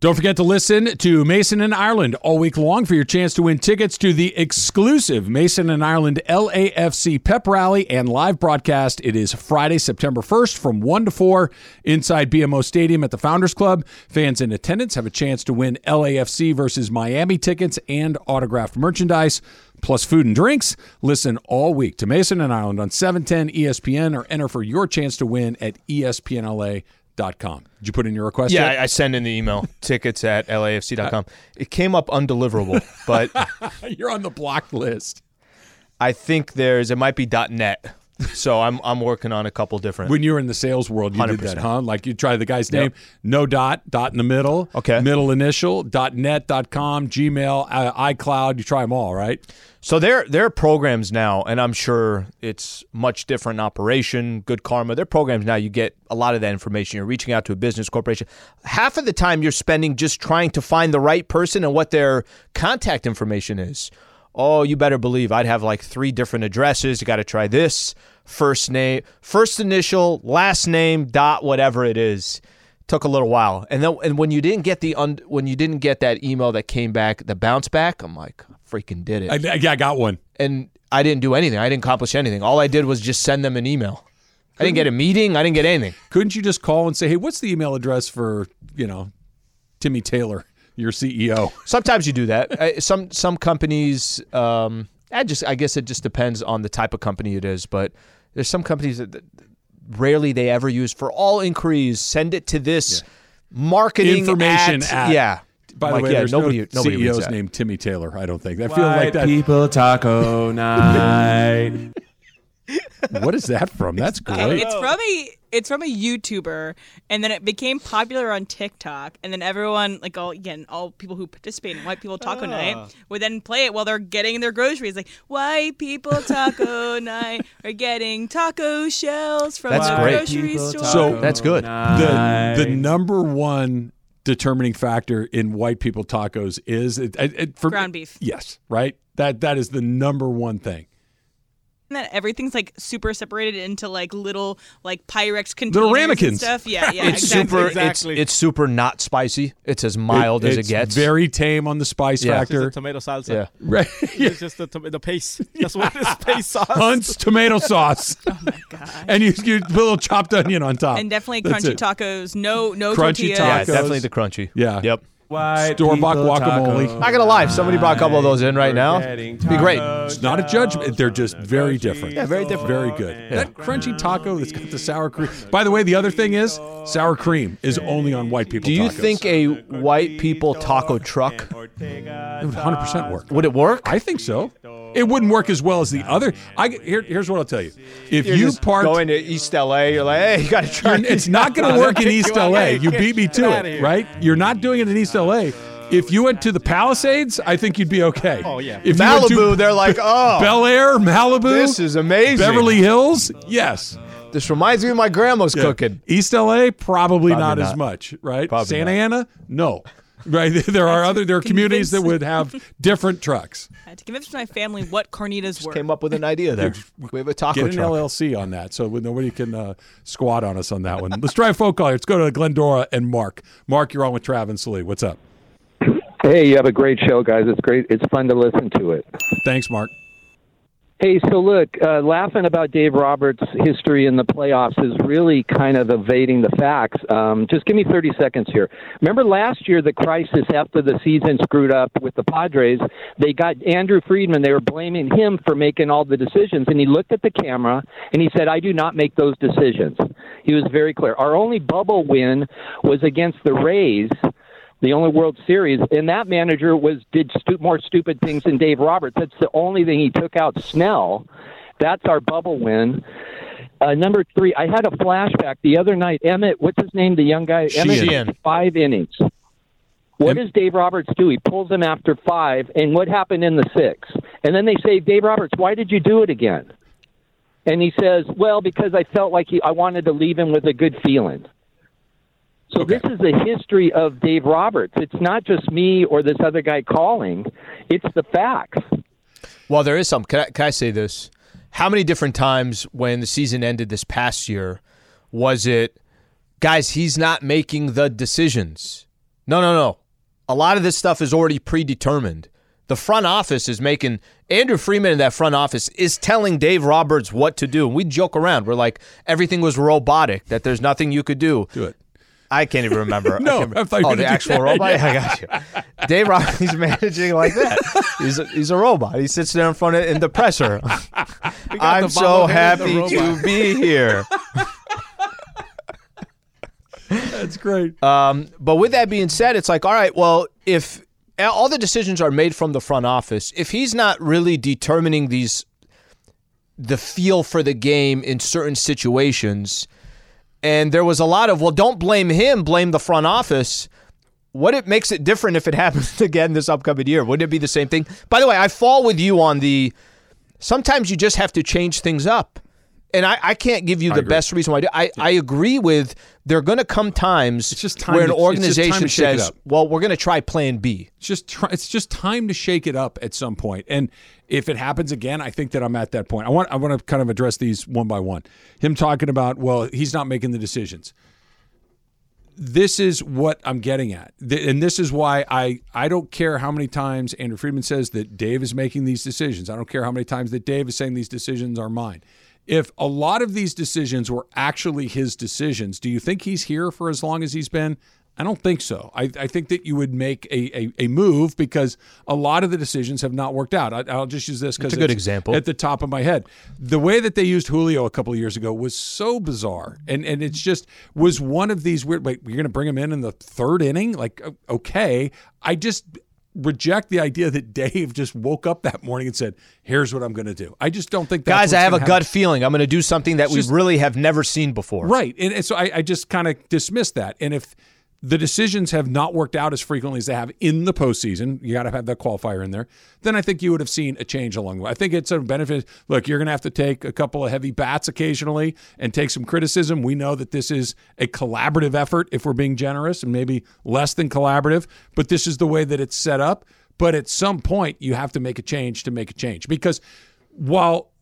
Don't forget to listen to Mason and Ireland all week long for your chance to win tickets to the exclusive Mason and Ireland LAFC pep rally and live broadcast. It is Friday, September 1st from 1 to 4 inside BMO Stadium at the Founders Club. Fans in attendance have a chance to win LAFC versus Miami tickets and autographed merchandise plus food and drinks. Listen all week to Mason and Ireland on 710 ESPN or enter for your chance to win at ESPNLA.com. Did you put in your request? Yeah, yet? I, I send in the email tickets at lafc.com. Uh, it came up undeliverable, but You're on the blocked list. I think there's it might be .net. So I'm I'm working on a couple different. When you were in the sales world, you did that, 100%. huh? Like you try the guy's Yep. name, no dot, dot in the middle, Okay. middle initial, dot net, dot com, Gmail, uh, iCloud. You try them all, right? So there there are programs now, and I'm sure it's much different operation. Good Karma, there are programs now. You get a lot of that information. You're reaching out to a business corporation. Half of the time, you're spending just trying to find the right person and what their contact information is. Oh, you better believe I'd have like three different addresses. You got to try this first name, first initial, last name, dot whatever it is. Took a little while, and then and when you didn't get the un, when you didn't get that email that came back, the bounce back, I'm like, freaking did it I, I got one. and I didn't do anything. I didn't accomplish anything. All I did was just send them an email. I didn't get a meeting. I didn't get anything. Couldn't you just call and say, hey, what's the email address for, you know, Timmy Taylor, your CEO? Sometimes you do that. I, some some companies, um, I just I guess it just depends on the type of company it is. But there's some companies that, that rarely they ever use for all inquiries. Send it to this marketing Information at, at- yeah. By Like, the way, yeah, there's nobody no nobody reads CEO's named Timmy Taylor. I don't think. I feel like that. people taco night. What is that from? That's Okay, great. it's from a it's from a YouTuber, and then it became popular on TikTok, and then everyone like all again all people who participate in White People Taco Ah. Night would then play it while they're getting their groceries. Like White People Taco Night are getting taco shells from That's the great. grocery People store. So- That's good. the the number one determining factor in white people tacos is it, it, it- for, Ground beef. Yes, right. That that is the number one thing. And that everything's like super separated into like little like Pyrex containers Little and ramekins. stuff. Yeah, yeah, It's exactly. super. exactly. It's it's super not spicy. It's as mild as it's it gets. Very tame on the spice Yeah. factor. Just the tomato salsa. yeah. Right. It's just the, to- the paste. That's what it is. Paste sauce. Hunt's tomato sauce. Oh my god. and you, you put a little chopped onion on top. And definitely That's crunchy it. tacos. No, no Crunchy tortillas. Yeah, Tacos. definitely the crunchy. Yeah. Yep. White Store-bought people guacamole. taco Not gonna lie, if somebody brought a couple of those in right now, Getting it'd be great. It's not a judgment. They're just very different. Yeah, very different. Very good. That crunchy taco that's got the sour cream. By the way, the other thing is sour cream is only on white people. Do you tacos. think a white people taco truck it would 100% work? would it work? I think so. It wouldn't work as well as the other. I here, here's what I'll tell you. If You're you parked, going to East LA, you're like, hey, you got to try. It's not going to work in East LA. You beat me to it, right? You're not doing it in East LA. If you went to the Palisades, I think you'd be okay. Oh, yeah. If to Malibu, they're like, oh, Bel Air, Malibu, this is amazing. Beverly Hills, yes. This reminds me of my grandma's cooking. East LA, probably, not, Probably as much, right? Probably Santa not. Ana, no. Right? There are other there are communities that would have different trucks. I had to convince my family what carnitas were. Came up with an idea there. We have a taco Get an truck. LLC on that, so nobody can uh, squat on us on that one. Let's try a phone call. here. Let's go to Glendora and Mark. Mark, you're on with Travis Lee. What's up? Hey, you have a great show, guys. It's great. It's fun to listen to it. Thanks, Mark. Hey, so look, uh, laughing about Dave Roberts' history in the playoffs is really kind of evading the facts. Um, just give me 30 seconds here. Remember last year, the crisis after the season screwed up with the Padres? They got Andrew Friedman. They were blaming him for making all the decisions. And he looked at the camera and he said, I do not make those decisions. He was very clear. Our only bubble win was against the Rays the only World Series, and that manager was did stu- more stupid things than Dave Roberts. That's the only thing he took out Snell. That's our bubble win. Uh, number three, I had a flashback the other night. Emmett, what's his name? The young guy. Emmett, Sheehan. five innings. What does Dave Roberts do? He pulls him after five, and what happened in the sixth? And then they say, Dave Roberts, why did you do it again? And he says, well, because I felt like he, I wanted to leave him with a good feeling. So this is the history of Dave Roberts. It's not just me or this other guy calling; it's the facts. Well, there is some. Can I, can I say this? How many different times when the season ended this past year was it, guys, he's not making the decisions? No, no, no. A lot of this stuff is already predetermined. The front office is making, Andrew Friedman in that front office is telling Dave Roberts what to do. And we joke around. We're like, everything was robotic, that there's nothing you could do. Do it. I can't even remember. No, I can't I thought oh, the actual robot. Yeah, I got you. Dave he's managing like that. He's a, he's a robot. He sits there in front of in the presser. I'm the so bobblehead and the happy to be here. That's great. Um, but with that being said, it's like, all right, well, if all the decisions are made from the front office, if he's not really determining these, the feel for the game in certain situations, and there was a lot of, well, don't blame him, blame the front office. What it makes it different if it happens again this upcoming year? Wouldn't it be the same thing? By the way, I fall with you on the. Sometimes you just have to change things up, and I, I can't give you the best reason why. I, do. I I agree with. There are going to come times It's just time where an to- it's just time organization to shake it says, up. "Well, we're going to try Plan B." It's just try, it's just time to shake it up at some point. And if it happens again, I think that I'm at that point. I want I want to kind of address these one by one. Him talking about well, he's not making the decisions. This is what I'm getting at, Th- and this is why I I don't care how many times Andrew Friedman says that Dave is making these decisions. I don't care how many times that Dave is saying these decisions are mine. If a lot of these decisions were actually his decisions, do you think he's here for as long as he's been? I don't think so. I, I think that you would make a, a, a move because a lot of the decisions have not worked out. I, I'll just use this because It's a good example. at the top of my head. The way that they used Julio a couple of years ago was so bizarre, and and it's just was one of these weird. Wait, you're going to bring him in in the third inning, like okay. I just reject the idea that Dave just woke up that morning and said, "Here's what I'm going to do." I just don't think that's Guys, I have a gonna gut feeling I'm going to do something that we just- really have never seen before. Right. And, and so I, I just kind of dismiss that. And if the decisions have not worked out as frequently as they have in the postseason, you got to have that qualifier in there, then I think you would have seen a change along the way. I think it's a benefit. Look, you're going to have to take a couple of heavy bats occasionally and take some criticism. We know that this is a collaborative effort, if we're being generous, and maybe less than collaborative, but this is the way that it's set up. But at some point, you have to make a change to make a change because while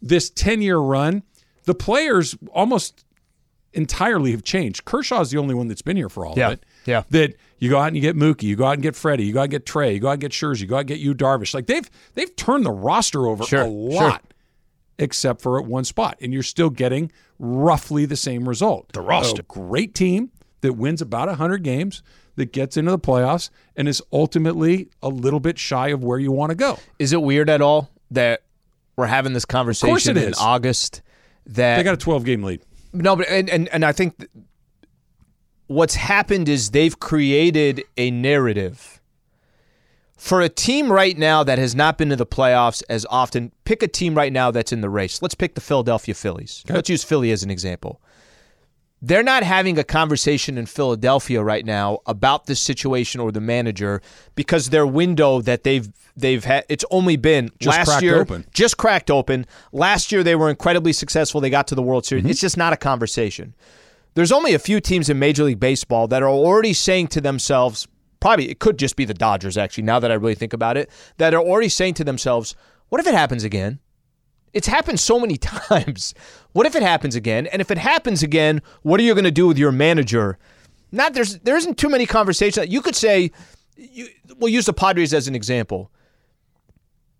this 10 year run, the players almost entirely have changed. Kershaw's the only one that's been here for all Yeah, of it. yeah. That you go out and you get Mookie, you go out and get Freddie, you go out and get Trea, you go out and get Scherzer, you go out and get you Darvish. Like they've they've turned the roster over Sure, a lot, except for at one spot, and you're still getting roughly the same result. The roster, a great team that wins about hundred games. That gets into the playoffs and is ultimately a little bit shy of where you want to go. Is it weird at all that we're having this conversation it in is. August? That They got a 12 game lead. No, but and, and and I think th- what's happened is they've created a narrative for a team right now that has not been to the playoffs as often. Pick a team right now that's in the race. Let's pick the Philadelphia Phillies. Let's use Philly as an example. They're not having a conversation in Philadelphia right now about this situation or the manager because their window that they've they've had it's only been Just last cracked year open. just cracked open. Last year they were incredibly successful. They got to the World Mm-hmm. Series. It's just not a conversation. There's only a few teams in Major League Baseball that are already saying to themselves, probably it could just be the Dodgers actually, now that I really think about it, that are already saying to themselves, what if it happens again? It's happened so many times. What if it happens again? And if it happens again, what are you going to do with your manager? Not there's there isn't too many conversations. You could say, you, we'll use the Padres as an example.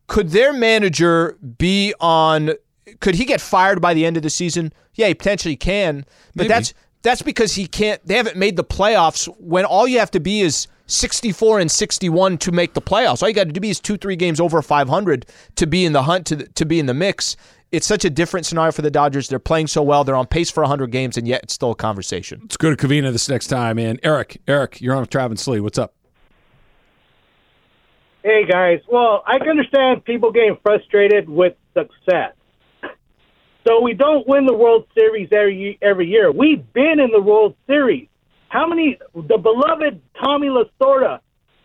could their manager be on? Could he get fired by the end of the season? Yeah, he potentially can, but Maybe. that's that's because he can't. They haven't made the playoffs when all you have to be is 64 and 61 to make the playoffs. All you got to be is two, three games over 500 to be in the hunt to to be in the mix. It's such a different scenario for the Dodgers. They're playing so well. They're on pace for 100 games, and yet it's still a conversation. Let's go to Covina this next time. And Eric, Eric, you're on with Travis Lee. What's up? Hey guys, well, I can understand people getting frustrated with success. So we don't win the World Series every every year. We've been in the World Series. How many? The beloved Tommy Lasorda,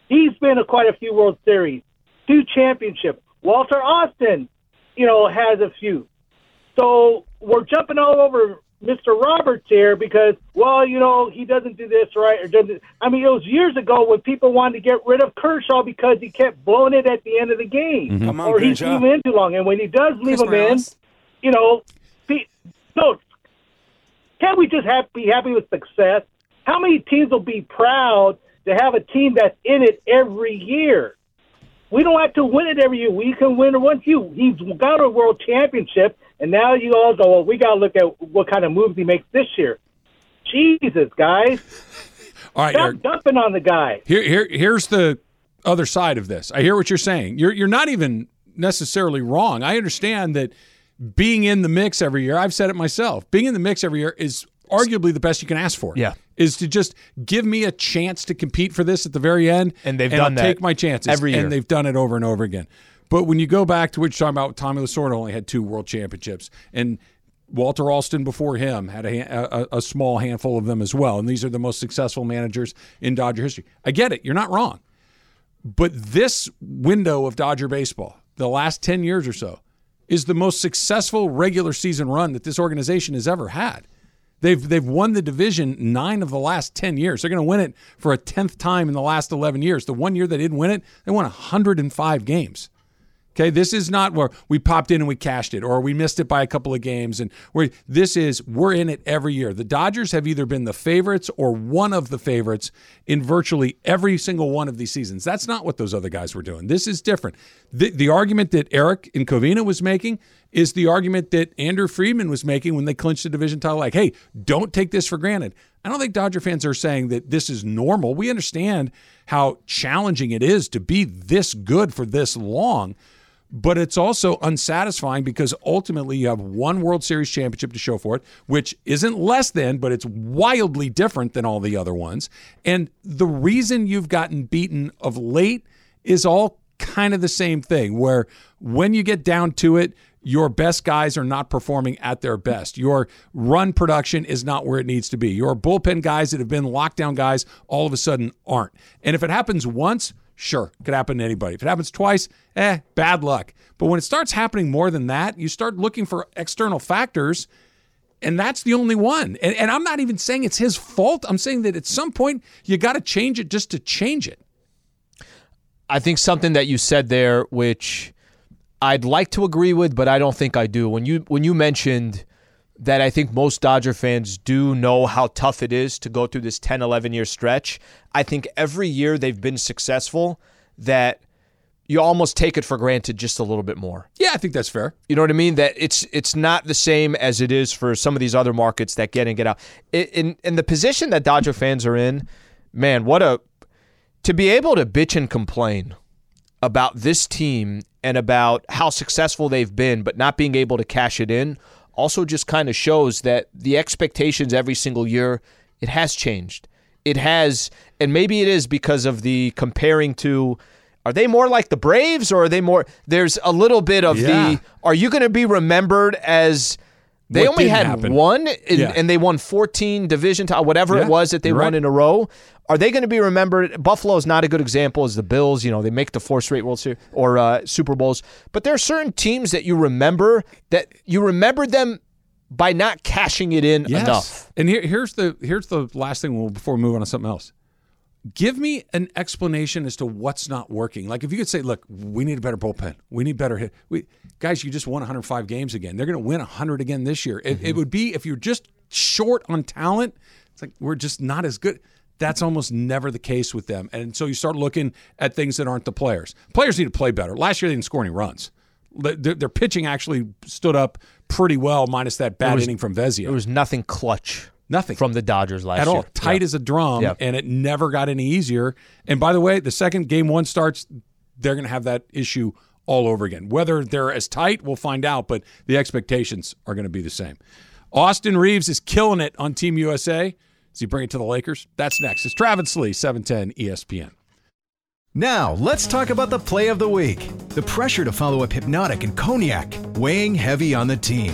he's been to quite a few World Series, two championships. Walter Alston, you know, has a few. So we're jumping all over Mr. Roberts here because, well, you know, he doesn't do this right or doesn't. I mean, it was years ago when people wanted to get rid of Kershaw because he kept blowing it at the end of the game, mm-hmm. Come on, or he's Kershaw. leaving in too long. And when he does leave Chris him in, you know, be, no, can't we just have be happy with success? How many teams will be proud to have a team that's in it every year? We don't have to win it every year. We can win it once. You he's got a world championship, and now you all go. Well, we got to look at what kind of moves he makes this year. Jesus, guys, All right, stop Eric. dumping on the guy. Here, here, here's the other side of this. I hear what you're saying. You're you're not even necessarily wrong. I understand that being in the mix every year. I've said it myself. Being in the mix every year is arguably the best you can ask for. Yeah. Is to just give me a chance to compete for this at the very end, And they've I'll done that Take my chances every year. and they've done it over and over again. But when you go back to what you're talking about, Tommy Lasorda only had two world championships, and Walter Alston before him had a, a, a small handful of them as well. And these are the most successful managers in Dodger history. I get it. You're not wrong. But this window of Dodger baseball, the last 10 years or so, is the most successful regular season run that this organization has ever had. They've they've won the division nine of the last ten years. They're going to win it for a tenth time in the last eleven years. The one year they didn't win it, they won hundred and five games. Okay, this is not where we popped in and we cashed it, or we missed it by a couple of games. And we this is we're in it every year. The Dodgers have either been the favorites or one of the favorites in virtually every single one of these seasons. That's not what those other guys were doing. This is different. The, the argument that Eric in Covina was making is the argument that Andrew Friedman was making when they clinched the division title. Like, hey, don't take this for granted. I don't think Dodger fans are saying that this is normal. We understand how challenging it is to be this good for this long but it's also unsatisfying because ultimately you have one World Series championship to show for it, which isn't less than, but it's wildly different than all the other ones. And the reason you've gotten beaten of late is all kind of the same thing, where when you get down to it, your best guys are not performing at their best. Your run production is not where it needs to be. Your bullpen guys that have been lockdown guys all of a sudden aren't. And if it happens once, Sure, could happen to anybody. If it happens twice, eh, bad luck. But when it starts happening more than that, you start looking for external factors, and that's the only one. And, and I'm not even saying it's his fault. I'm saying that at some point you got to change it just to change it. I think something that you said there, which I'd like to agree with, but I don't think I do. When you when you mentioned that I think most Dodger fans do know how tough it is to go through this 10, 11 year stretch. I think every year they've been successful that you almost take it for granted just a little bit more. Yeah, I think that's fair. You know what I mean? That it's it's not the same as it is for some of these other markets that get in get out. In in, in the position that Dodger fans are in, man, what a to be able to bitch and complain about this team and about how successful they've been, but not being able to cash it in, also just kind of shows that the expectations every single year it has changed. It has, and maybe it is because of the comparing to. Are they more like the Braves, or are they more? There's a little bit of Yeah. the. Are you going to be remembered as? They What only had happen. one, and, Yeah. and they won 14 division, ti- whatever Yeah, it was that they won right. in a row. Are they going to be remembered? Buffalo is not a good example as the Bills. You know, they make the four straight World Series or uh, Super Bowls, but there are certain teams that you remember that you remember them by not cashing it in Yes. enough. And here, here's the here's the last thing we'll, before we move on to something else. Give me an explanation as to what's not working. Like if you could say, "Look, we need a better bullpen. We need better hit." We guys, you just won 105 games again. They're going to win 100 again this year. It, it mm-hmm. would be if you're just short on talent. It's like we're just not as good. That's almost never the case with them. And so you start looking at things that aren't the players. Players need to play better. Last year they didn't score any runs. Their, their pitching actually stood up pretty well, minus that bad was- inning from Vesia. There was nothing clutch Nothing from the Dodgers last at year. all. Tight Yeah. as a drum, Yeah. and it never got any easier. And by the way, the second game one starts, they're going to have that issue all over again. Whether they're as tight, we'll find out, but the expectations are going to be the same. Austin Reaves is killing it on Team USA. Does he bring it to the Lakers? That's next. It's Travis Lee, E 710 ESPN. Now, let's talk about the play of the week. The pressure to follow up Hypnotic and Cognac, weighing heavy on the team.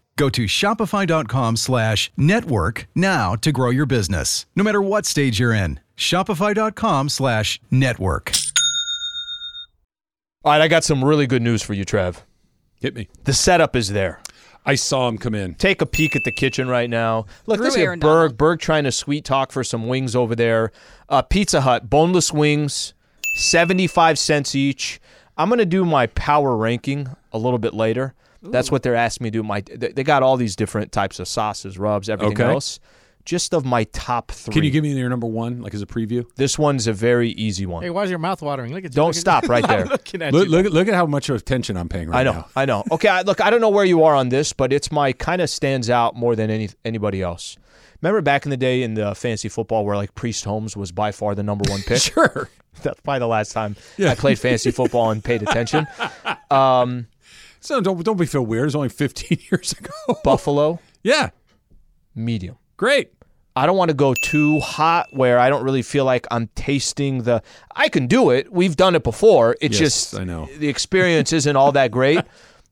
Go to shopify.com slash network now to grow your business, no matter what stage you're in. Shopify.com slash network. All right, I got some really good news for you, Trev. Hit me. The setup is there. I saw him come in. Take a peek at the kitchen right now. Look, Through this is Aaron Berg. Berg trying to sweet talk for some wings over there. Uh, Pizza Hut, boneless wings, 75 cents each. I'm going to do my power ranking a little bit later. That's what they're asking me to do. My They they got all these different types of sauces, rubs, everything Okay. else. Just of my top three. Can you give me your number one, like as a preview? this one's a very easy one. Hey, why is your mouth watering? Look at you. Don't Look at- stop right there. I'm looking at Look, you. look, at- look at how much attention I'm paying right I know, now. I know. Okay, I, look, I don't know where you are on this, but it's my kind of stands out more than any anybody else. Remember back in the day in the fantasy football where like Priest Holmes was by far the number one pick? Sure. That's probably the last time I played fantasy football and paid attention. Um, So don't don't be feel weird. It's only 15 years ago. Buffalo, yeah, medium. great. I don't want to go too hot where I don't really feel like I'm tasting the. I can do it. We've done it before. It's Yes, just I know. the experience isn't all that great.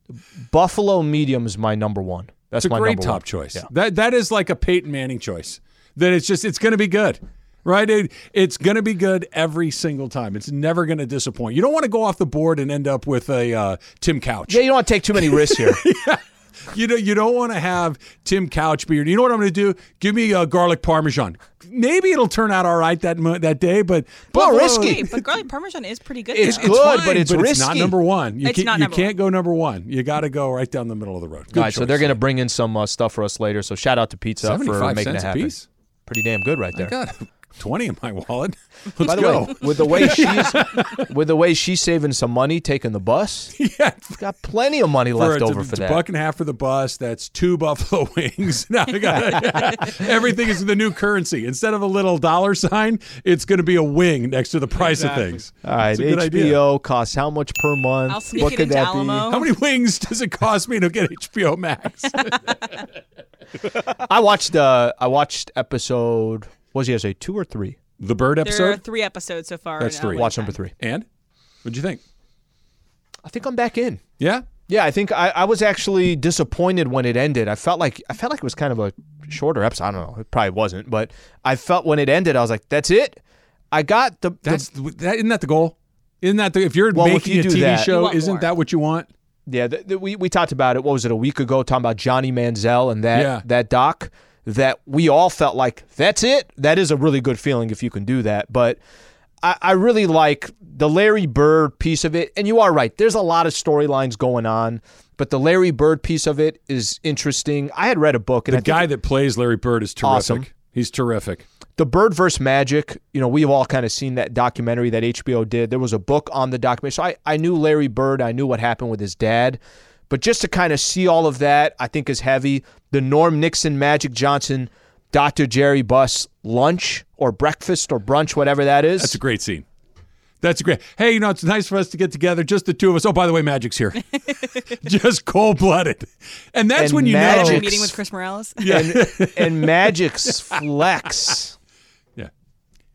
Buffalo medium is my number one. That's It's a my great number top one. choice. Yeah. That that is like a Peyton Manning choice. That it's just it's going to be good, right? It, it's going to be good every single time. It's never going to disappoint. You don't want to go off the board and end up with a uh, Tim Couch. Yeah, you don't want to take too many risks here. You know, you don't want to have Tim Couch beard. You know what I'm going to do? Give me a garlic parmesan. Maybe it'll turn out all right that mo- that day, but Well, Buffalo- risky. Hey, but garlic parmesan is pretty good. It's though. good. fine, but it's not risky. number one. You It's can't, not you can't go number one. You got to go right down the middle of the road. Good All right, so they're going to bring in some uh, stuff for us later. So shout out to Pizza for making cents it a happen. piece? Pretty damn good right there. I got 20 in my wallet. Let's By the go. way, with the way she's with the way she's saving some money taking the bus, yeah, got plenty of money left for, over it's for a that. buck and a half for the bus. That's two buffalo wings. Now I got everything is the new currency. Instead of a little dollar sign, it's going to be a wing next to the price Exactly. of things. All right, It's a good idea. HBO costs how much per month? I'll sneak what it could into that Alamo. How many wings does it cost me to get HBO Max? I watched. Uh, I watched episode. What was he say two or three? the bird episode. There are episode. three episodes so far. That's three. Watch number three. And what'd you think? I think I'm back in. Yeah, Yeah, I think I, I was actually disappointed when it ended. I felt like I felt like it was kind of a shorter episode. I don't know. It probably wasn't, but I felt when it ended, I was like, "That's it." I got the, the that's that. Isn't that the goal? Isn't that the if you're Well, if making you a do TV that- show? Isn't more. that what you want? Yeah, th th we we talked about it. What was it a week ago? Talking about Johnny Manziel and that Yeah. that doc. That we all felt like that's it. That is a really good feeling if you can do that. But I, I really like the Larry Bird piece of it. And you are right. There's a lot of storylines going on, but the Larry Bird piece of it is interesting. I had read a book and The guy that plays Larry Bird is terrific. Awesome. He's terrific. the Bird vs. Magic, you know, we've all kind of seen that documentary that HBO did. There was a book on the documentary. So I, I knew Larry Bird. I knew what happened with his dad. But just to kind of see all of that, I think is heavy. The Norm Nixon Magic Johnson Dr. Jerry Buss lunch or breakfast or brunch, whatever that is. That's a great scene. That's great. Hey, you know, it's nice for us to get together, just the two of us. Oh, by the way, Magic's here. just cold blooded. And that's And when you Magic's- know. meeting with Chris Morales. Yeah. and Magic's flex. Yeah.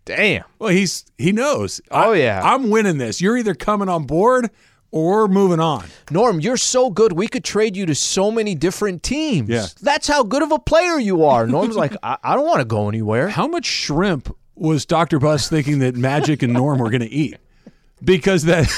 Damn. Well, he's he knows. Oh, I- yeah. I'm winning this. You're either coming on board or moving on. Norm, you're so good. We could trade you to so many different teams. Yeah. That's how good of a player you are. Norm's like, I, I don't want to go anywhere. How much shrimp was Dr. Buss thinking that Magic and Norm were going to eat? Because that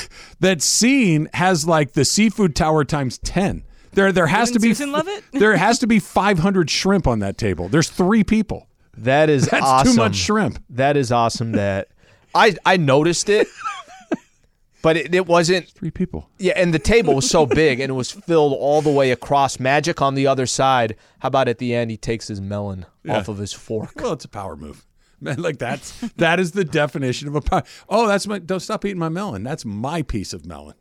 that scene has like the seafood tower times 10. There there has Wouldn't to be Susan love it? there has to be 500 shrimp on that table. There's 3 people. That is That's awesome. too much shrimp. That is awesome that I I noticed it. But it, it wasn't 3 people. Yeah, and the table was so big and it was filled all the way across. Magic on the other side. How about at the end he takes his melon Yeah. off of his fork? Well, it's a power move. Man, like that's that is the definition of a power. Oh, that's my don't stop eating my melon. That's my piece of melon.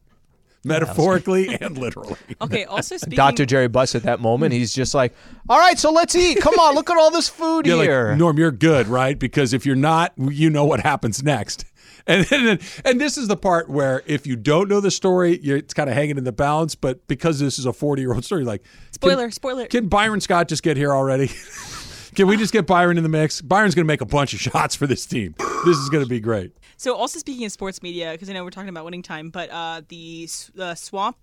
Metaphorically and literally. Okay. Also speaking. Dr. Jerry Buss at that moment, he's just like, "All right, so let's eat. Come on, look at all this food You're here." like, Norm, you're good, right? Because if you're not, you know what happens next. And and, and this is the part where if you don't know the story, you're, it's kind of hanging in the balance. But because this is a 40 year old story, like Spoiler. Spoiler. can Byron Scott just get here already? can we just get Byron in the mix? Byron's going to make a bunch of shots for this team. This is going to be great. So also speaking of sports media, because I know we're talking about winning time, but uh, the uh, Swamp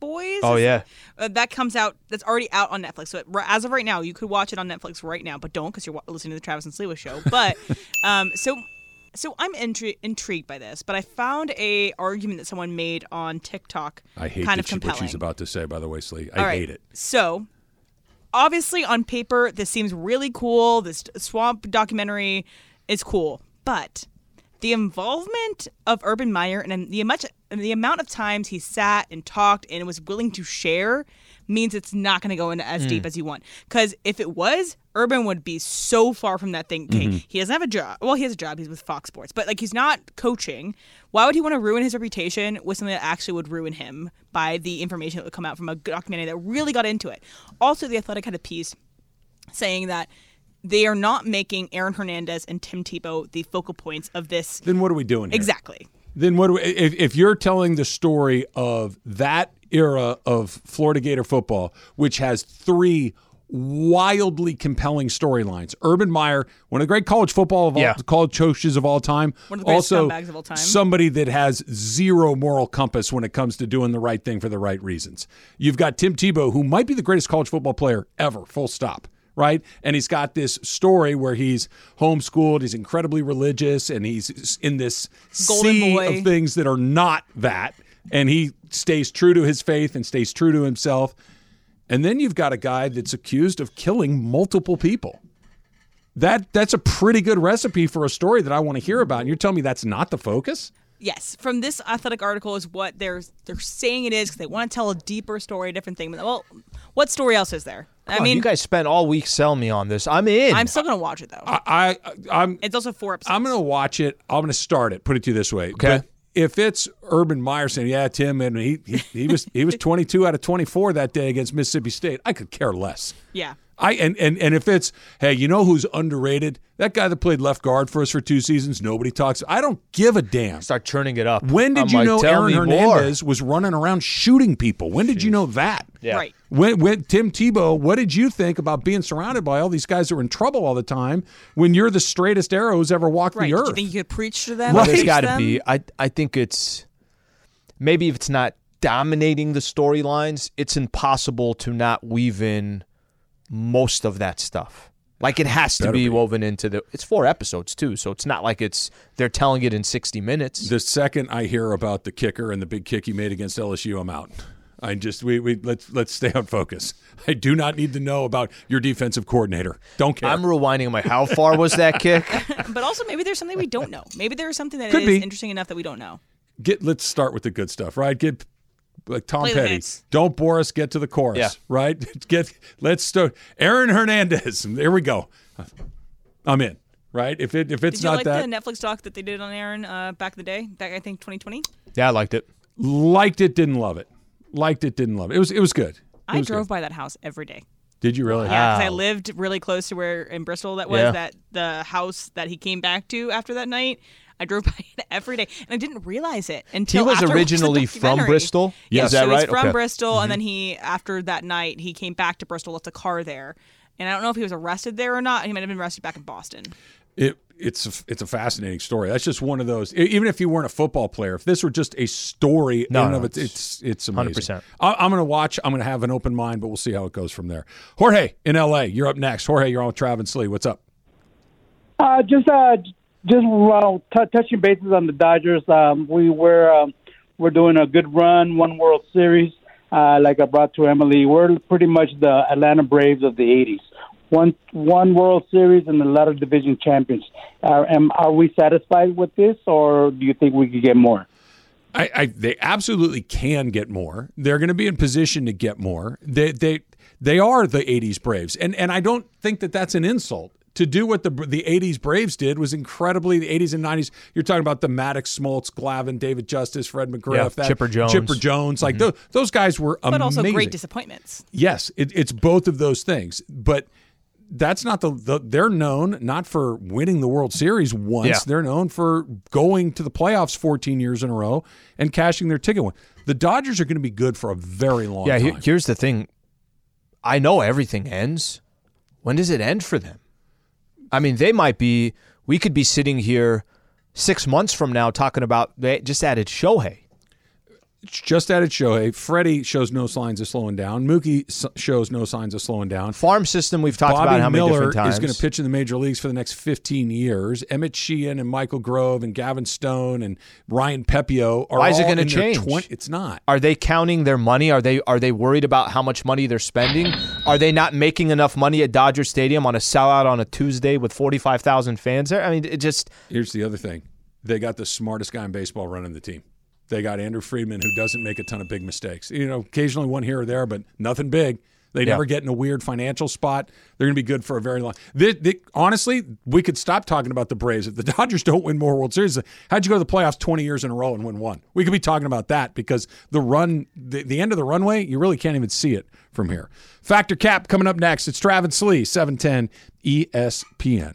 Boys. Oh, yeah. uh, that comes out. That's already out on Netflix. So it, as of right now, you could watch it on Netflix right now, but don't because you're wa- listening to the Travis and Sliwa show. But um, so. So I'm intri- intrigued by this, but I found a argument that someone made on TikTok I hate kind of she, what she's about to say, by the way, Slee. I All right. hate it. So, obviously, on paper, this seems really cool. This swamp documentary is cool, but the involvement of Urban Meyer and the much the amount of times he sat and talked and was willing to share means it's not going to go in as hmm. deep as you want. Because if it was, Urban would be so far from that thing. Okay, mm-hmm. he doesn't have a job. Well, he has a job. He's with Fox Sports, but like he's not coaching. Why would he want to ruin his reputation with something that actually would ruin him by the information that would come out from a documentary that really got into it? Also, the Athletic had a piece saying that they are not making Aaron Hernandez and Tim Tebow the focal points of this. Then what are we doing here? Exactly. Then what do we, if, if you're telling the story of that era of Florida Gator football, which has three wildly compelling storylines. Urban Meyer, one of the great college football of all, Yeah. college coaches of all time. One of the greatest also, scumbags of all time. somebody that has zero moral compass when it comes to doing the right thing for the right reasons. You've got Tim Tebow, who might be the greatest college football player ever, full stop. Right. And he's got this story where he's homeschooled, he's incredibly religious, and he's in this Golden sea boy. of things that are not that. And he stays true to his faith and stays true to himself. And then you've got a guy that's accused of killing multiple people. That that's a pretty good recipe for a story that I want to hear about. And you're telling me that's not the focus? Yes, from this athletic article is what they're they're saying it is because they want to tell a deeper story, a different thing. Well, what story else is there? I Come on, mean, you guys spent all week selling me on this. I'm in. I'm still gonna watch it though. I, I I'm it's also four episodes. I'm going to watch it. I'm going to start it. Put it to you this way. Okay. But if it's Urban Meyer saying, "Yeah, Tim, and he, he he was he was 22 out of 24 that day against Mississippi State," I could care less. yeah. I and, and and if it's hey, you know who's underrated? That guy that played left guard for us for two seasons. Nobody talks. I don't give a damn. Start churning it up. When did I'm you like, know tell Aaron me more. Hernandez was running around shooting people? When did you know that? Yeah. Right. When, when Tim Tebow, what did you think about being surrounded by all these guys that were in trouble all the time when you're the straightest arrow who's ever walked Right. the Did earth? you think you could preach to them? Well, or there's teach got to be. I I think it's maybe if it's not dominating the storylines, it's impossible to not weave in most of that stuff. Like it has to be, be. woven into the. It's four episodes too, so it's not like it's they're telling it in sixty minutes. the second I hear about the kicker and the big kick he made against LSU, I'm out. I just we, we let's let's stay on focus. I do not need to know about your defensive coordinator. Don't care. I'm rewinding. I'm like, how far was that kick? But also, maybe there's something we don't know. Maybe there's something that is Could be. interesting enough that we don't know. get let's start with the good stuff, right? Get like Tom Play Petty. Don't bore us. Get to the chorus, Yeah. right? Get let's start. Aaron Hernandez. There we go. I'm in. Right? If it if it's Did you not like that, the Netflix doc that they did on Aaron uh, back in the day? Back I think 2020. yeah, I liked it. liked it, didn't love it. Liked it, didn't love it. It was it was good. It I was drove good. by that house every day. Did you really? Yeah, because I lived really close to where in Bristol that was Yeah. that the house that he came back to after that night. I drove by it every day, and I didn't realize it until he was after I the originally from documentary. Bristol? Yes, Is that so he's right? from Okay. Bristol, and then he after that night he came back to Bristol, left a car there, and I don't know if he was arrested there or not. He might have been arrested back in Boston. It it's a, it's a fascinating story. That's just one of those. Even if you weren't a football player, if this were just a story No, in and no, of it, it's it's it's amazing. 100%. I, I'm going to watch. I'm going to have an open mind, but we'll see how it goes from there. Jorge in L.A. You're up next. Jorge, you're on with Travis Lee. What's up? Uh, just uh, just well, t- touching bases on the Dodgers. Um, we were um, we're doing a good run, one World Series. Uh, like I brought to Emily, we're pretty much the Atlanta Braves of the '80s. One one World Series and a lot of division champions. Uh, am, are we satisfied with this, or do you think we could get more? I, I they absolutely can get more. They're going to be in position to get more. They they they are the '80s Braves, and and I don't think that that's an insult. To do what the the '80s Braves did was incredibly the '80s and '90s. You're talking about the Maddux, Smoltz, Glavine, David Justice, Fred McGriff, Yeah, Chipper Jones. Chipper Jones. Like mm-hmm. those, those guys were But amazing. also great disappointments. Yes, it, it's both of those things, but that's not the, the they're known not for winning the World Series once. Yeah. They're known for going to the playoffs 14 years in a row and cashing their ticket. win. The Dodgers are going to be good for a very long Yeah, time. here- here's the thing. I know everything ends. When does it end for them? I mean, they might be. We could be sitting here six months from now talking about they just added Shohei. Just added Shohei. Freddie shows no signs of slowing down. Mookie shows no signs of slowing down. Farm system. We've talked Bobby about how many Miller different times. is going to pitch in the major leagues for the next 15 years. Emmett Sheehan and Michael Grove and Gavin Stone and Ryan Pepiot are Why is it gonna change? 20 it's not. Are they counting their money? Are they are they worried about how much money they're spending? Are they not making enough money at Dodger Stadium on a sellout on a Tuesday with forty five thousand fans there? I mean, it just Here's the other thing. They got the smartest guy in baseball running the team. They got Andrew Friedman, who doesn't make a ton of big mistakes. You know, occasionally one here or there, but nothing big. They Yeah. never get in a weird financial spot. They're going to be good for a very long. They, they, honestly, we could stop talking about the Braves if the Dodgers don't win more World Series. How'd you go to the playoffs twenty years in a row and win one? We could be talking about that because the run, the, the end of the runway, you really can't even see it from here. Fact or Cap coming up next. It's Travis Lee, seven ten ESPN.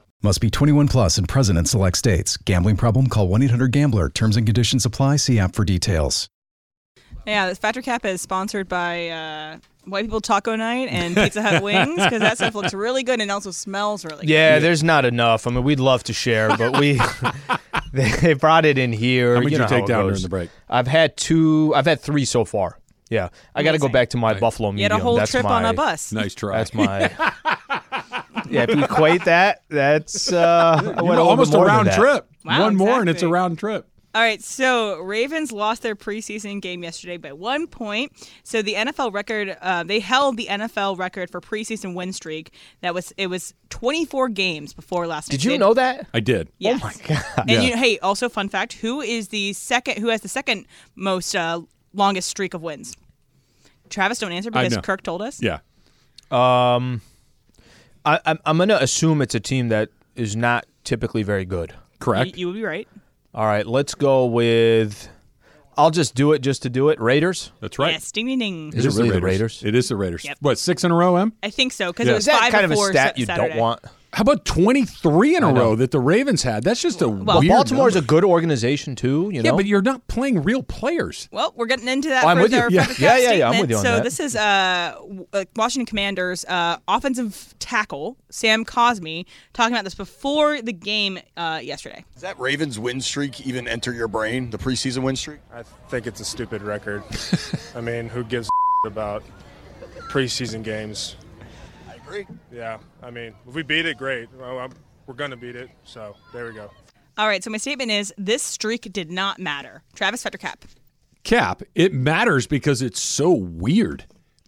Must be 21 plus and present in select states. Gambling problem? Call 1 800 Gambler. Terms and conditions apply. See app for details. Yeah, this Fact or Cap is sponsored by uh, White People Taco Night and Pizza Hut Wings because that stuff looks really good and also smells really good. Yeah, good. there's not enough. I mean, we'd love to share, but we they brought it in here. How many did know you take down goes. during the break? I've had two. I've had three so far. Yeah, I got to go back to my Buffalo You medium. had a whole that's trip my, on a bus. Nice try. That's my. yeah, if you equate that, that's uh, I know, almost a round trip. Wow, One more and it's a round trip. All right, so Ravens lost their preseason game yesterday by one point. So the NFL record, uh, they held the NFL record for preseason win streak. That was it was 24 games before last. Did night. you They- know that? I did. Yes. Oh my god! And you, hey, also fun fact: who is the second? Who has the second most uh, longest streak of wins? Travis, don't answer because. Kirk told us. Yeah. Um, I, I'm I'm gonna assume it's a team that is not typically very good. Correct. You, you would be right. All right, let's go with. I'll just do it just to do it. Raiders. That's right. Yes, ding ding ding. Is it really the Raiders? It is the Raiders. Yep. What, six in a row, Em? I think so because Yeah. it was Is that five kind of a before stat Sa- you Saturday. don't want? How about 23 in a row that the Ravens had? That's just a Well, weird Baltimore is a good organization too. You know, Yeah, but you're not playing real players. Well, we're getting into that Oh, I'm with you. Yeah. Yeah, yeah, yeah, I'm with you on so that. this is uh, uh, Washington Commanders uh, offensive tackle Sam Cosmi talking about this before the game uh, yesterday. Does that Ravens win streak even enter your brain? The preseason win streak? I think it's a stupid record. I mean, who gives a about preseason games? I agree. Yeah, I mean, if we beat it, great. Well, I'm, we're gonna beat it, so there we go. All right, so my statement is this streak did not matter. Travis Frederick Cap. Cap, it matters because it's so weird.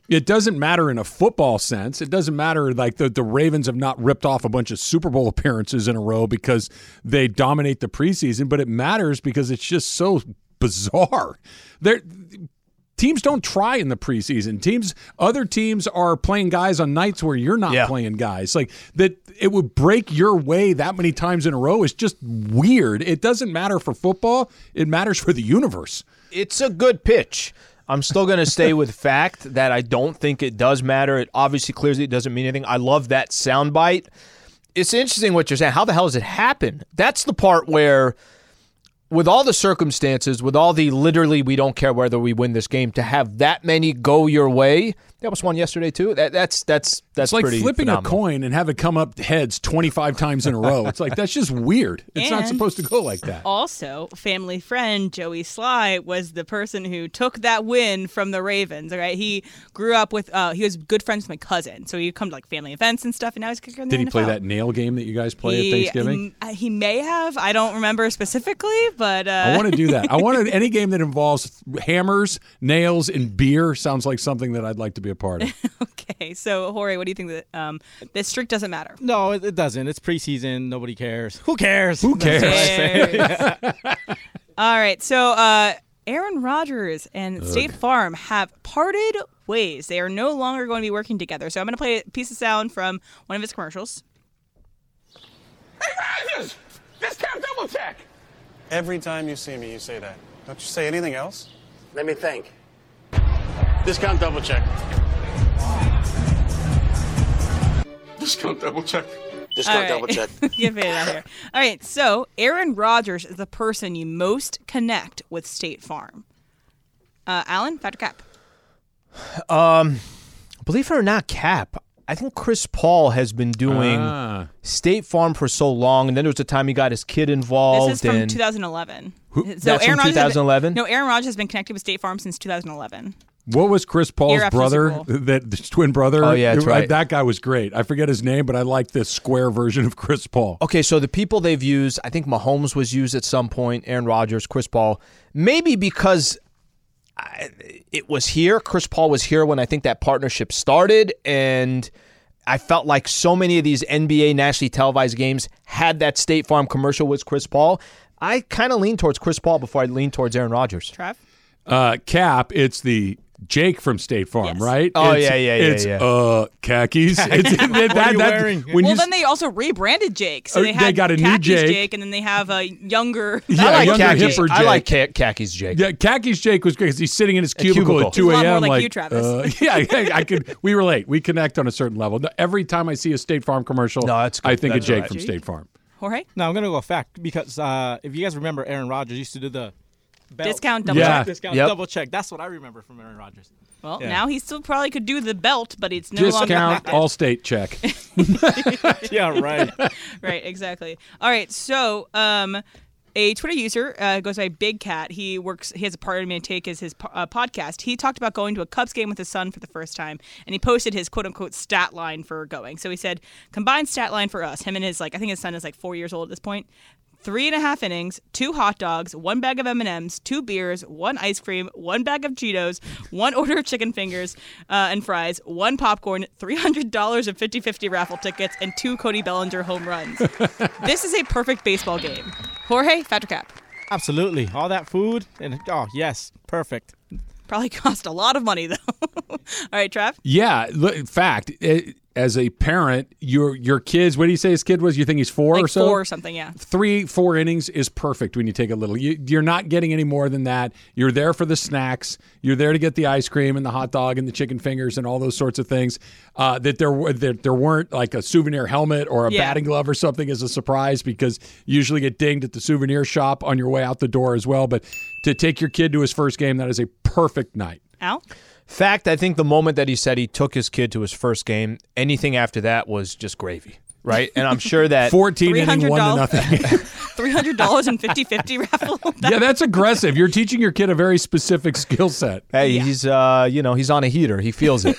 It doesn't matter in a football sense. It doesn't matter like the, the Ravens have not ripped off a bunch of Super Bowl appearances in a row because they dominate the preseason, but it matters because it's just so bizarre. There teams don't try in the preseason. Teams other teams are playing guys on nights where you're not Yeah. playing guys. Like that it would break your way that many times in a row is just weird. It doesn't matter for football, it matters for the universe. it's a good pitch. I'm still going to stay with fact that I don't think it does matter. It obviously clearly it doesn't mean anything. I love that soundbite. It's interesting what you're saying. How the hell does it happen? That's the part where, with all the circumstances, with all the literally we don't care whether we win this game, to have that many go your way. That was one yesterday too. That, that's that's that's It's like pretty flipping phenomenal. a coin and have it come up heads 25 times in a row. It's like, that's just weird. It's not supposed to go like that. Also, family friend Joey Slye was the person who took that win from the Ravens. All right, he grew up with. Uh, he was good friends with my cousin, so he'd come to like family events and stuff. And now he's a kicker the Did he play that nail game that you guys play He- at Thanksgiving? He, he may have. I don't remember specifically, but uh, I want to do that. I want any game that involves hammers, nails, and beer sounds like something that I'd like to be a part of. okay, so Jorge, what do you think that um, this streak doesn't matter? No, it, it doesn't. It's preseason. Nobody cares. Who cares? Who That's what I say. Cares. All right, so uh, Aaron Rodgers and State Farm have parted ways. They are no longer going to be working together. So I'm going to play a piece of sound from one of his commercials. Hey, Rodgers! Discount double check. Every time you see me, you say that. Don't you say anything else? Let me think. Discount double check. Discount double check. All right. Get it out here. All right, so Aaron Rodgers is the person you most connect with State Farm. Uh, Alan, Patrick Cap. Um, believe it or not, Cap. I think Chris Paul has been doing Ah. State Farm for so long, and then there was a time he got his kid involved. This is from and 2011. Who- So that's from Rodgers has been- 2011? no, Aaron Rodgers has been connected with State Farm since 2011. What was Chris Paul's Year after the brother? That his twin brother. Oh, yeah, that's Uh, right. That guy was great. I forget his name, but I like this square version of Chris Paul. Okay, so the people they've used, I think Mahomes was used at some point, Aaron Rodgers, Chris Paul, maybe because I, it was here. Chris Paul was here when I think that partnership started, and I felt like so many of these NBA nationally televised games had that State Farm commercial with Chris Paul. I kind of lean towards Chris Paul before I lean towards Aaron Rodgers. Trav? Uh, Cap, it's the Jake from State Farm, right? Oh, It's- yeah, yeah, yeah, It's yeah. uh khakis. It's, that, that- that- When well, you then they also rebranded Jake. So Oh, they they had got a new Khakis Jake. and then they have a younger. Yeah, I like younger, khakis. hipper I Jake. like ca- khakis, Jake. Yeah, khakis Jake was great because he's sitting in his cubicle, cubicle. at two He's a a.m. like you, Travis. uh, yeah, I, I could. We relate. We connect on a certain level. Every time I see a State Farm commercial, No, that's good. I think That's of Jake right. from State Farm. Jorge? No, I'm gonna go fact because uh, if you guys remember, Aaron Rodgers used to do the belt. Discount double Yeah. check. discount Yep. double check. That's what I remember from Aaron Rodgers. Well, Yeah. now he still probably could do the belt, but it's no Discount longer. Discount all state check. yeah, right. right, exactly. All right, so um, a Twitter user uh, goes by Big Cat. He works. He has a Pardon My Take as his uh, podcast. He talked about going to a Cubs game with his son for the first time, and he posted his quote unquote stat line for going. So he said, combined stat line for us. Him and his like, I think his son is like four years old at this point. Three and a half innings, two hot dogs, one bag of M and M's, two beers, one ice cream, one bag of Cheetos, one order of chicken fingers uh, and fries, one popcorn, three hundred dollars of 50-50 raffle tickets, and two Cody Bellinger home runs. this is a perfect baseball game. Jorge fact or cap. Absolutely, all that food and oh yes, perfect. Probably cost a lot of money though. All right, Trav. Yeah, look, fact, it, as a parent, your your kids. What do you say his kid was? You think he's four like or so? four or something. Yeah. Three, four innings is perfect when you take a little. You, you're not getting any more than that. You're there for the snacks. You're there to get the ice cream and the hot dog and the chicken fingers and all those sorts of things. Uh, that there were that there weren't like a souvenir helmet or a Yeah. batting glove or something as a surprise because you usually get dinged at the souvenir shop on your way out the door as well. But to take your kid to his first game, that is a perfect night. Al? Fact, I think the moment that he said he took his kid to his first game, anything after that was just gravy, right? And I'm sure that 14 inning, one to nothing. Three hundred dollars and 50-50 raffle. yeah, that's aggressive. You're teaching your kid a very specific skill set. Hey, he's uh, you know, he's on a heater. He feels it.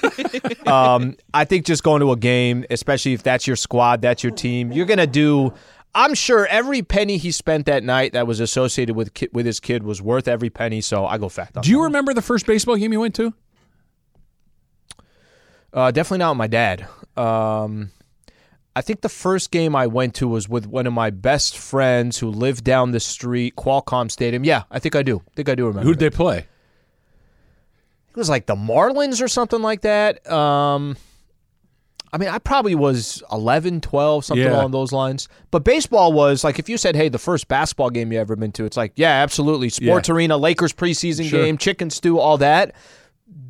um, I think just going to a game, especially if that's your squad, that's your team, you're gonna do. I'm sure every penny he spent that night that was associated with ki- with his kid was worth every penny. So I go fact. Do you remember the first baseball game you went to? Uh, definitely not with my dad. Um, I think the first game I went to was with one of my best friends who lived down the street, Qualcomm Stadium. Yeah, I think I do. I think I do remember. Who did they play? It was like the Marlins or something like that. Um, I mean, I probably was 11, 12, something Yeah. along those lines. But baseball was like, if you said, hey, the first basketball game you ever been to, it's like, yeah, absolutely. Sports Arena, Lakers preseason Sure. game, chicken stew, all that.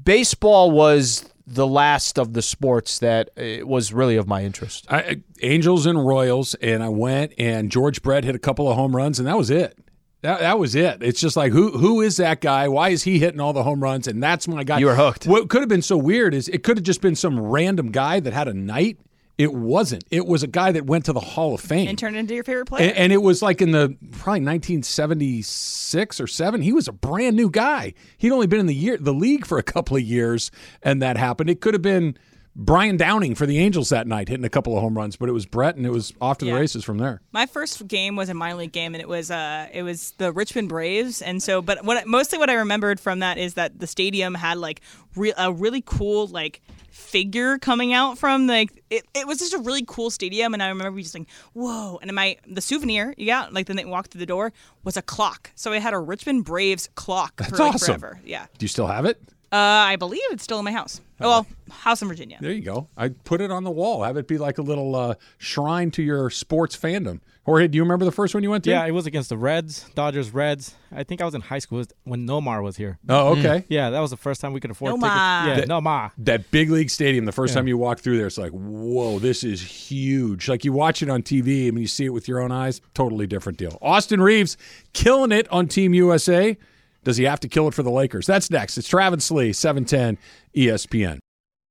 Baseball was the last of the sports that uh, was really of my interest. I- Angels and Royals, and I went, and George Brett hit a couple of home runs, and that was it. That, that was it. It's just like who who is that guy? Why is he hitting all the home runs? And that's my guy. You were hooked. What could have been so weird is it could have just been some random guy that had a night. It wasn't. It was a guy that went to the Hall of Fame. and turn it into your favorite player. And, and it was like in the probably 1976 or seven. He was a brand new guy. He'd only been in the year the league for a couple of years, and that happened. It could have been Brian Downing for the Angels that night, hitting a couple of home runs, but it was Brett, and it was off to the races from there. My first game was a minor league game, and it was uh, it was the Richmond Braves, and so, but what mostly what I remembered from that is that the stadium had like re- a really cool like figure coming out from like it, it was just a really cool stadium, and I remember just like whoa, and my the souvenir you got like then they walked through the door was a clock, so I had a Richmond Braves clock That's for like, awesome. forever. Yeah, Do you still have it? Uh, I believe it's still in my house. Oh, well, house in Virginia. There you go. I put it on the wall. Have it be like a little uh, shrine to your sports fandom. Jorge, do you remember the first one you went to? Yeah, it was against the Reds, Dodgers, Reds. I think I was in high school when Nomar was here. Oh, okay. Yeah, that was the first time we could afford Nomar. tickets. Yeah, That- Nomar. That big league stadium, the first Yeah. time you walk through there, it's like, whoa, this is huge. Like you watch it on TV and you see it with your own eyes, totally different deal. Austin Reaves killing it on Team USA. Does he have to kill it for the Lakers? That's next. It's Travis Lee, E 710 ESPN.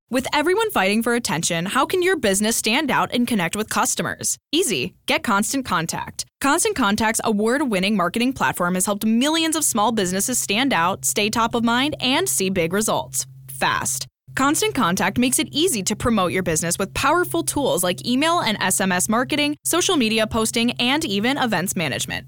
With everyone fighting for attention, how can your business stand out and connect with customers? Easy. Get Constant Contact. Constant Contact's award winning marketing platform has helped millions of small businesses stand out, stay top of mind, and see big results fast. Constant Contact makes it easy to promote your business with powerful tools like email and SMS marketing, social media posting, and even events management.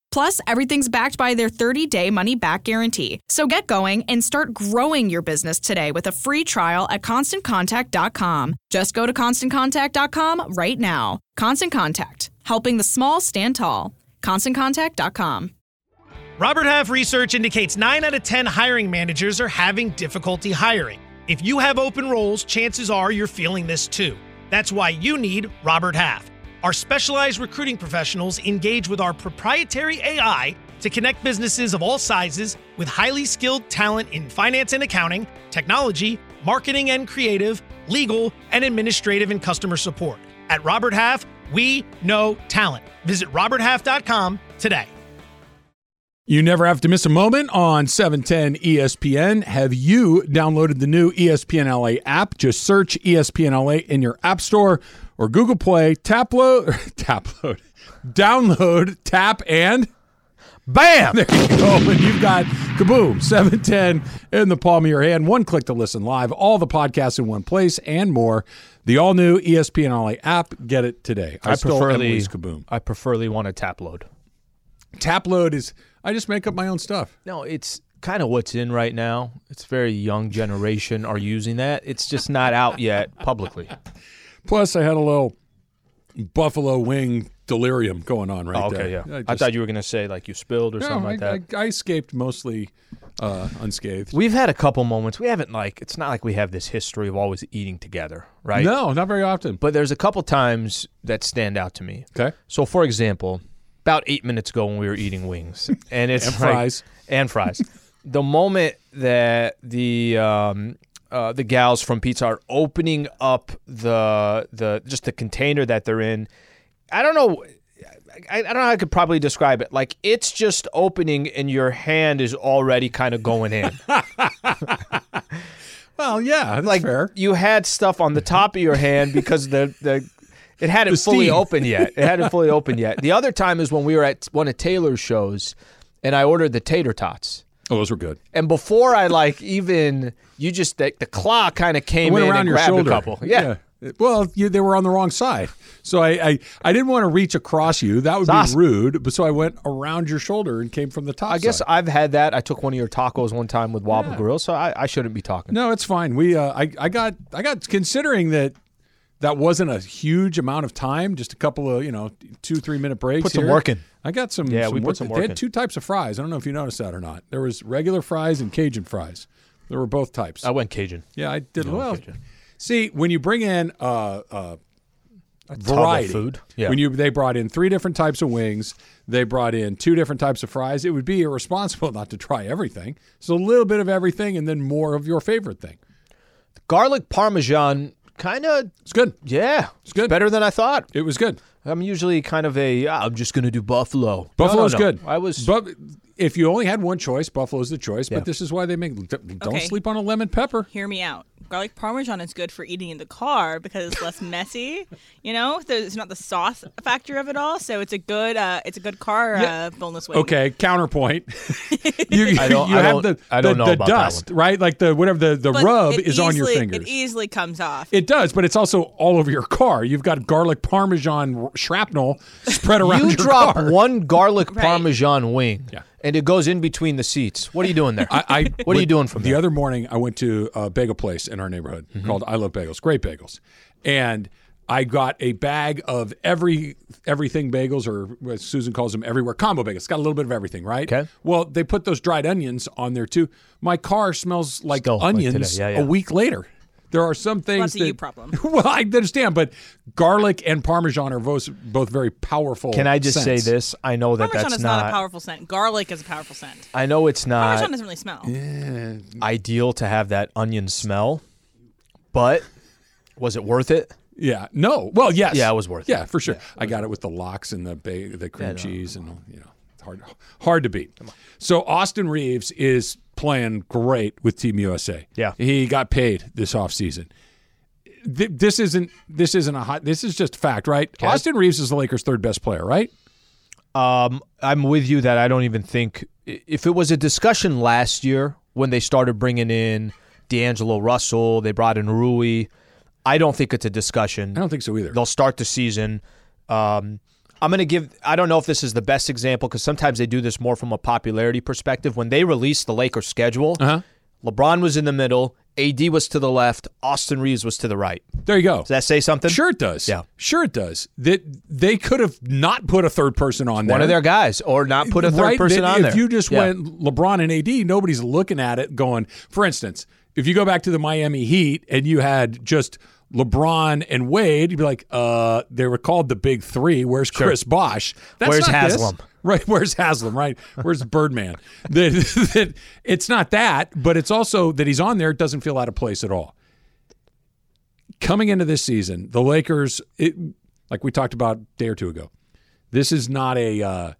Plus, everything's backed by their 30 day money back guarantee. So get going and start growing your business today with a free trial at constantcontact.com. Just go to constantcontact.com right now. Constant Contact, helping the small stand tall. ConstantContact.com. Robert Half research indicates 9 out of 10 hiring managers are having difficulty hiring. If you have open roles, chances are you're feeling this too. That's why you need Robert Half. Our specialized recruiting professionals engage with our proprietary AI to connect businesses of all sizes with highly skilled talent in finance and accounting, technology, marketing and creative, legal, and administrative and customer support. At Robert Half, we know talent. Visit roberthalf.com today. You never have to miss a moment on E 710 ESPN. Have you downloaded the new ESPN LA app? Just search ESPN LA in your App Store or Google Play. Tap load, tap load, download, tap, and Bam! There you go. And you've got Kaboom 710 in the palm of your hand. One click to listen live. All the podcasts in one place and more. The all new ESPN LA app. Get it today. I, I preferly Emily's Kaboom. I preferly want a tap load. Tap load is, I just make up my own stuff. No, it's kind of what's in right now. It's very young generation are using that. It's just not out yet publicly. Plus, I had a little buffalo wing delirium going on right Oh, okay, there. yeah. I, just- thought you were going to say like you spilled or No, something like I, that. I, I escaped mostly uh, unscathed. We've had a couple moments. We haven't like it's not like we have this history of always eating together, right? No, not very often. But there's a couple times that stand out to me. Okay. So for example, about eight minutes ago when we were eating wings, and it's And like- fries. and fries. the moment that the um, uh, the gals from Pizza are opening up the the just the container that they're in, I don't know. I, I don't know how I could probably describe it. Like it's just opening and your hand is already kind of going in. Well, yeah, like fair. you had stuff on the top of your hand because the the it hadn't The fully steam. open yet. It hadn't fully opened yet. The other time is when we were at one of Taylor's shows, and I ordered the tater tots. Oh, those were good. And before I like even you just the, the claw kind of came went in around your shoulder. a couple. Yeah. Well, you, they were on the wrong side, so I, I, I didn't want to reach across you. That would It's be awesome. rude. But so I went around your shoulder and came from the top. I guess side. I've had that. I took one of your tacos one time with Wobble Grill, so I, I shouldn't be talking. No, it's fine. We uh, I I got I got considering that that wasn't a huge amount of time, just a couple of you know two three minute breaks. Put some here. work in. I got some. Yeah, we put work- some They work had in. two types of fries. I don't know if you noticed that or not. There was regular fries and Cajun fries. There were both types. I went Cajun. Yeah, I did I well. Cajun. See, when you bring in uh, uh, tub of variety, food. Yeah. when you they brought in three different types of wings, they brought in two different types of fries. It would be irresponsible not to try everything. So a little bit of everything, and then more of your favorite thing. Garlic Parmesan kind of It's good. yeah, It's good. better than I thought. It was good. I'm usually kind of a "Ah, I'm just going to do buffalo. No, Buffalo's no, no. good. I was but if you only had one choice, Buffalo's the choice. Yeah. But this is why they make. Don't Okay. sleep on a lemon pepper. Hear me out. Garlic parmesan is good for eating in the car because it's less messy. You know, it's not the sauce factor of it all, so it's a good uh, it's a good car Yeah. uh, boneless wing. Okay, counterpoint. you I don't- you I have don't- the, I don't the, know the about dust, right? Like the whatever the, the But rub it is on your easily- fingers. It easily comes off. It does, but it's also all over your car. You've got garlic parmesan shrapnel spread around you your drop car. one garlic Right. parmesan wing, Yeah. And it goes in between the seats. What are you doing there? I, I what are you doing from there? the there? other morning? I went to a bagel place in our neighborhood Mm-hmm. called I Love Bagels. Great bagels, and I got a bag of every everything bagels, or what Susan calls them everywhere combo bagels. It's got a little bit of everything, right? Okay. Well, they put those dried onions on there too. My car smells like Still, onions today. Yeah, yeah. a week later. There are some Well, things that's a that you problem. well, I understand, but garlic and parmesan are both both very powerful. Can I just scents. say this? I know that Parmesan that's is not, a powerful scent. Garlic is a powerful scent. I know it's not. Parmesan doesn't really smell. Yeah. ideal to have that onion smell, but was it worth it? Yeah. No. Well, yes. Yeah, it was worth it. Yeah, for sure. I got it with the lox and the ba- the cream Yeah, cheese and you know, hard hard to beat. So Austin Reaves is playing great with Team USA. Yeah. He got paid this offseason. Th- this isn't this isn't a hot this is just fact, right? Austin Reaves is the Lakers' third best player, right? Um, I'm with you that I don't even think if it was a discussion last year when they started bringing in D'Angelo Russell, they brought in Rui. I don't think it's a discussion. I don't think so either. They'll start the season. Um, I'm going to give. I don't know if this is the best example because sometimes they do this more from a popularity perspective. When they released the Lakers schedule, Uh-huh. LeBron was in the middle, AD was to the left, Austin Reaves was to the right. There you go. Does that say something? Sure it does. Yeah. Sure it does. That they could have not put a third person on there. One of their guys, or not put a third right, person that on if there. you just Yeah. went LeBron and AD, nobody's looking at it going, for instance, if you go back to the Miami Heat and you had just LeBron and Wade, you'd be like, uh, they were called the big three. Where's Chris Bosh? Where's not this. Haslem? Right. Where's Haslem? Right. Where's Birdman? that, that it's not that, but it's also that he's on there. It doesn't feel out of place at all. Coming into this season, the Lakers, it, like we talked about a day or two ago, this is not a uh,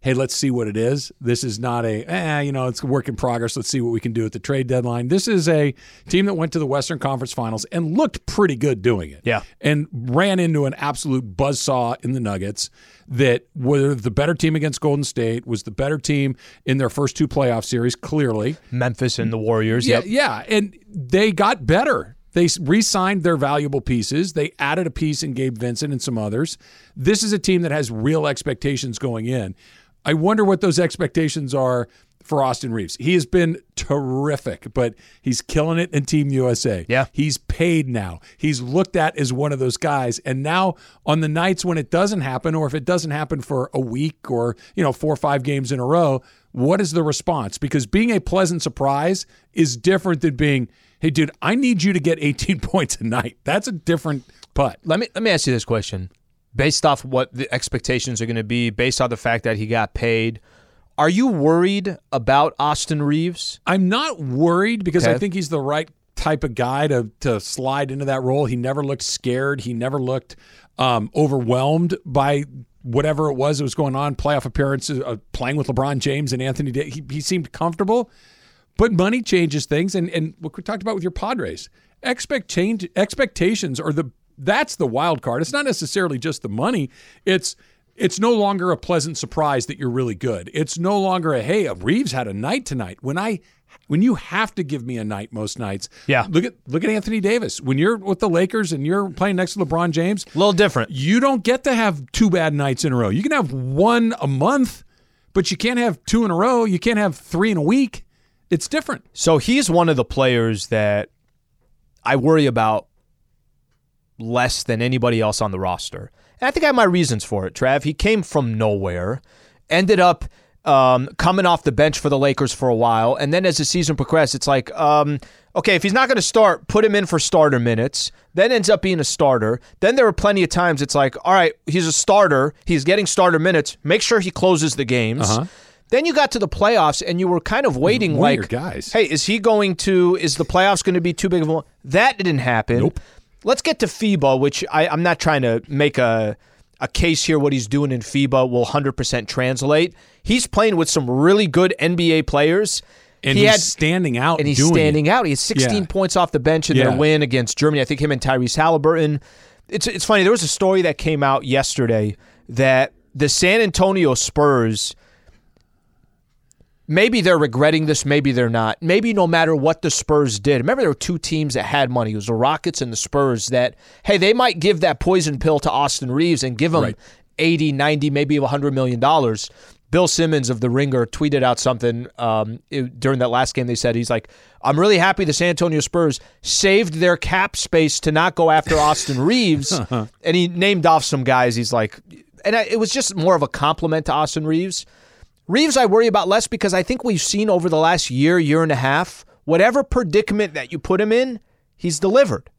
hey, let's see what it is. This is not a, eh, you know, it's a work in progress. Let's see what we can do at the trade deadline. This is a team that went to the Western Conference Finals and looked pretty good doing it. Yeah. And ran into an absolute buzzsaw in the Nuggets that were the better team against Golden State, was the better team in their first two playoff series, clearly. Memphis and the Warriors. Yeah, Yep. yeah, and they got better. They re-signed their valuable pieces. They added a piece in Gabe Vincent and some others. This is a team that has real expectations going in. I wonder what those expectations are for Austin Reaves. He has been terrific, but he's killing it in Team USA. Yeah. He's paid now. He's looked at as one of those guys. And now on the nights when it doesn't happen, or if it doesn't happen for a week or, you know, four or five games in a row, what is the response? Because being a pleasant surprise is different than being, hey, dude, I need you to get 18 points a night. That's a different putt. Let me let me ask you this question. Based off what the expectations are going to be, based on the fact that he got paid, are you worried about Austin Reaves? I'm not worried because I think he's the right type of guy to to slide into that role. He never looked scared. He never looked um, overwhelmed by whatever it was that was going on. Playoff appearances, uh, playing with LeBron James and Anthony. Da- he, he seemed comfortable, but money changes things. And and what we talked about with your Padres, expect change expectations are the that's the wild card. It's not necessarily just the money. It's it's no longer a pleasant surprise that you're really good. It's no longer a hey, Reaves had a night tonight. When I when you have to give me a night most nights. Yeah. Look at look at Anthony Davis. When you're with the Lakers and you're playing next to LeBron James, A little different. you don't get to have two bad nights in a row. You can have one a month, but you can't have two in a row. You can't have three in a week. It's different. So he's one of the players that I worry about less than anybody else on the roster. And I think I have my reasons for it, Trav. He came from nowhere, ended up um, coming off the bench for the Lakers for a while, and then as the season progressed, it's like, um, okay, if he's not going to start, put him in for starter minutes. Then ends up being a starter. Then there were plenty of times it's like, all right, he's a starter, he's getting starter minutes. Make sure he closes the games. Uh-huh. Then you got to the playoffs and you were kind of waiting like guys. Hey, is he going to is the playoffs going to be too big of a that didn't happen. Nope. Let's get to FIBA, which I, I'm not trying to make a a case here what he's doing in FIBA will 100% translate. He's playing with some really good NBA players. And he he's had, standing out and he's standing it. out. He had 16 Yeah. points off the bench in Yeah. their win against Germany. I think him and Tyrese Halliburton. It's it's funny. There was a story that came out yesterday that the San Antonio Spurs maybe they're regretting this, maybe they're not. Maybe no matter what the Spurs did. Remember there were two teams that had money. It was the Rockets and the Spurs that hey, they might give that poison pill to Austin Reaves and give him Right. 80, 90, maybe 100 million dollars. Bill Simmons of The Ringer tweeted out something um, it- during that last game. They said, he's like, I'm really happy the San Antonio Spurs saved their cap space to not go after Austin Reaves. and he named off some guys. He's like, and I, it was just more of a compliment to Austin Reaves. Reaves, I worry about less because I think we've seen over the last year, year and a half, whatever predicament that you put him in, he's delivered.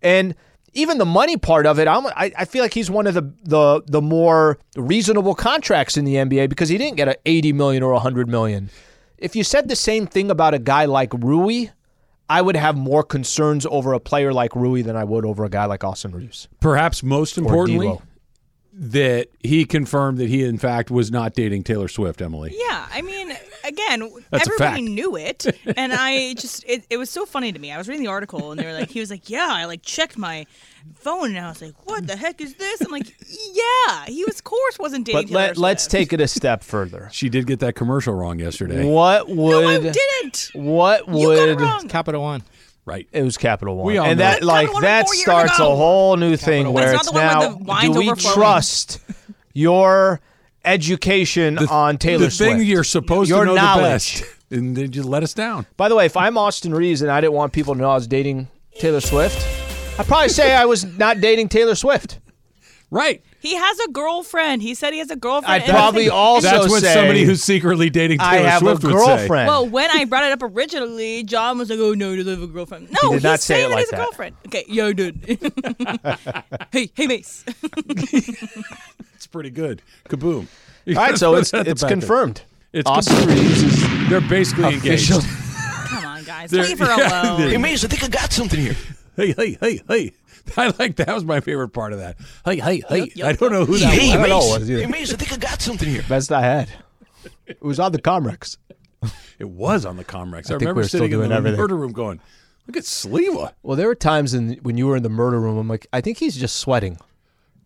And even the money part of it, I'm, I, I feel like he's one of the, the the more reasonable contracts in the NBA because he didn't get a 80 million or 100 million. If you said the same thing about a guy like Rui, I would have more concerns over a player like Rui than I would over a guy like Austin Reaves. Perhaps most importantly. That he confirmed that he, in fact, was not dating Taylor Swift, Emily. Yeah, I mean, again, everybody knew it, and I just it, it was so funny to me. I was reading the article, and they were like, he was like, "Yeah, I like checked my phone, and I was like, what the heck is this?" I'm like, "Yeah, he was, of course, wasn't dating." But Taylor let, let's take it a step further. She did get that commercial wrong yesterday. What would No, I didn't. what You got it would wrong. Capital One. Right. It was Capital One. We all and know that like Capital One that four years starts ago. a whole new thing One. where It's it's, not the one now with the wine's do we overflowing. trust your education on Taylor the Swift? thing you're supposed your to know knowledge. the best, and then just let us down. By the way, if I'm Austin Reaves and I didn't want people to know I was dating Taylor Swift, I'd probably say I was not dating Taylor Swift. Right. He has a girlfriend. He said he has a girlfriend. I'd and I probably think- also That's what say somebody who's secretly dating I Taylor have Swift a would say. girlfriend. Well, when I brought it up originally, John was like, "Oh no, he doesn't have a girlfriend." No, He did he's not say saying it that like he has that. a girlfriend. Okay, yeah, I did. hey, hey, Mace. It's pretty good. Kaboom. All right, so it's it's back there. confirmed. It's Austin confirmed. They're basically engaged. Come on, guys, They're- leave her yeah, alone. they're- Maze, I think I got something here. Hey, hey, hey, hey. I like that was my favorite part of that. Hey, hey, hey! I don't know who that Hey, was. I don't Mason. what it is. Hey, Mason, I think I got something here. Best I had. It was on the Comrex. It was on the Comrex. I, I think remember we're still sitting in doing the everything. murder room going, "Look at Sleva." Well, there were times in when you were in the murder room. I'm like, I think he's just sweating.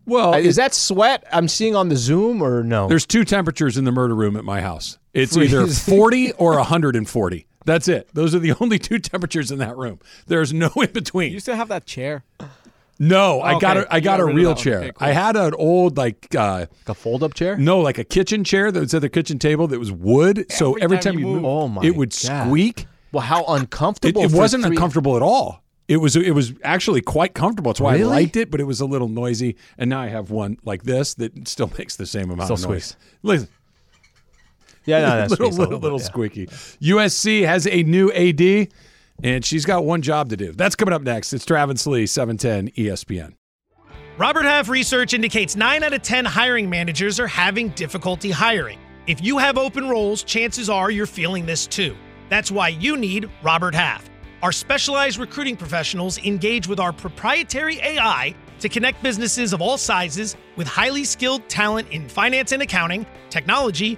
Well, is that sweat I'm seeing on the Zoom or no? There's two temperatures in the murder room at my house. It's Freeze. either 40 or 140. That's it. Those are the only two temperatures in that room. There's no in between. You still have that chair? No, I got Okay. a I got got a real chair. Okay, cool. I had an old like uh, like a fold up chair. No, like a kitchen chair that was at the kitchen table that was wood. so every time, you move, Oh my it would God. squeak. Well, how uncomfortable! it for wasn't three- uncomfortable at all. It was it was actually quite comfortable. That's why Really? I liked it, but it was a little noisy. And now I have one like this that still makes the same amount Still of noise. squeaks. Listen, Yeah, no, that little a little, little little bit, yeah. squeaky. USC has a new AD, and she's got one job to do. That's coming up next. It's Travis Lee, E 710 ESPN. Robert Half research indicates 9 out of 10 hiring managers are having difficulty hiring. If you have open roles, chances are you're feeling this too. That's why you need Robert Half. Our specialized recruiting professionals engage with our proprietary AI to connect businesses of all sizes with highly skilled talent in finance and accounting, technology,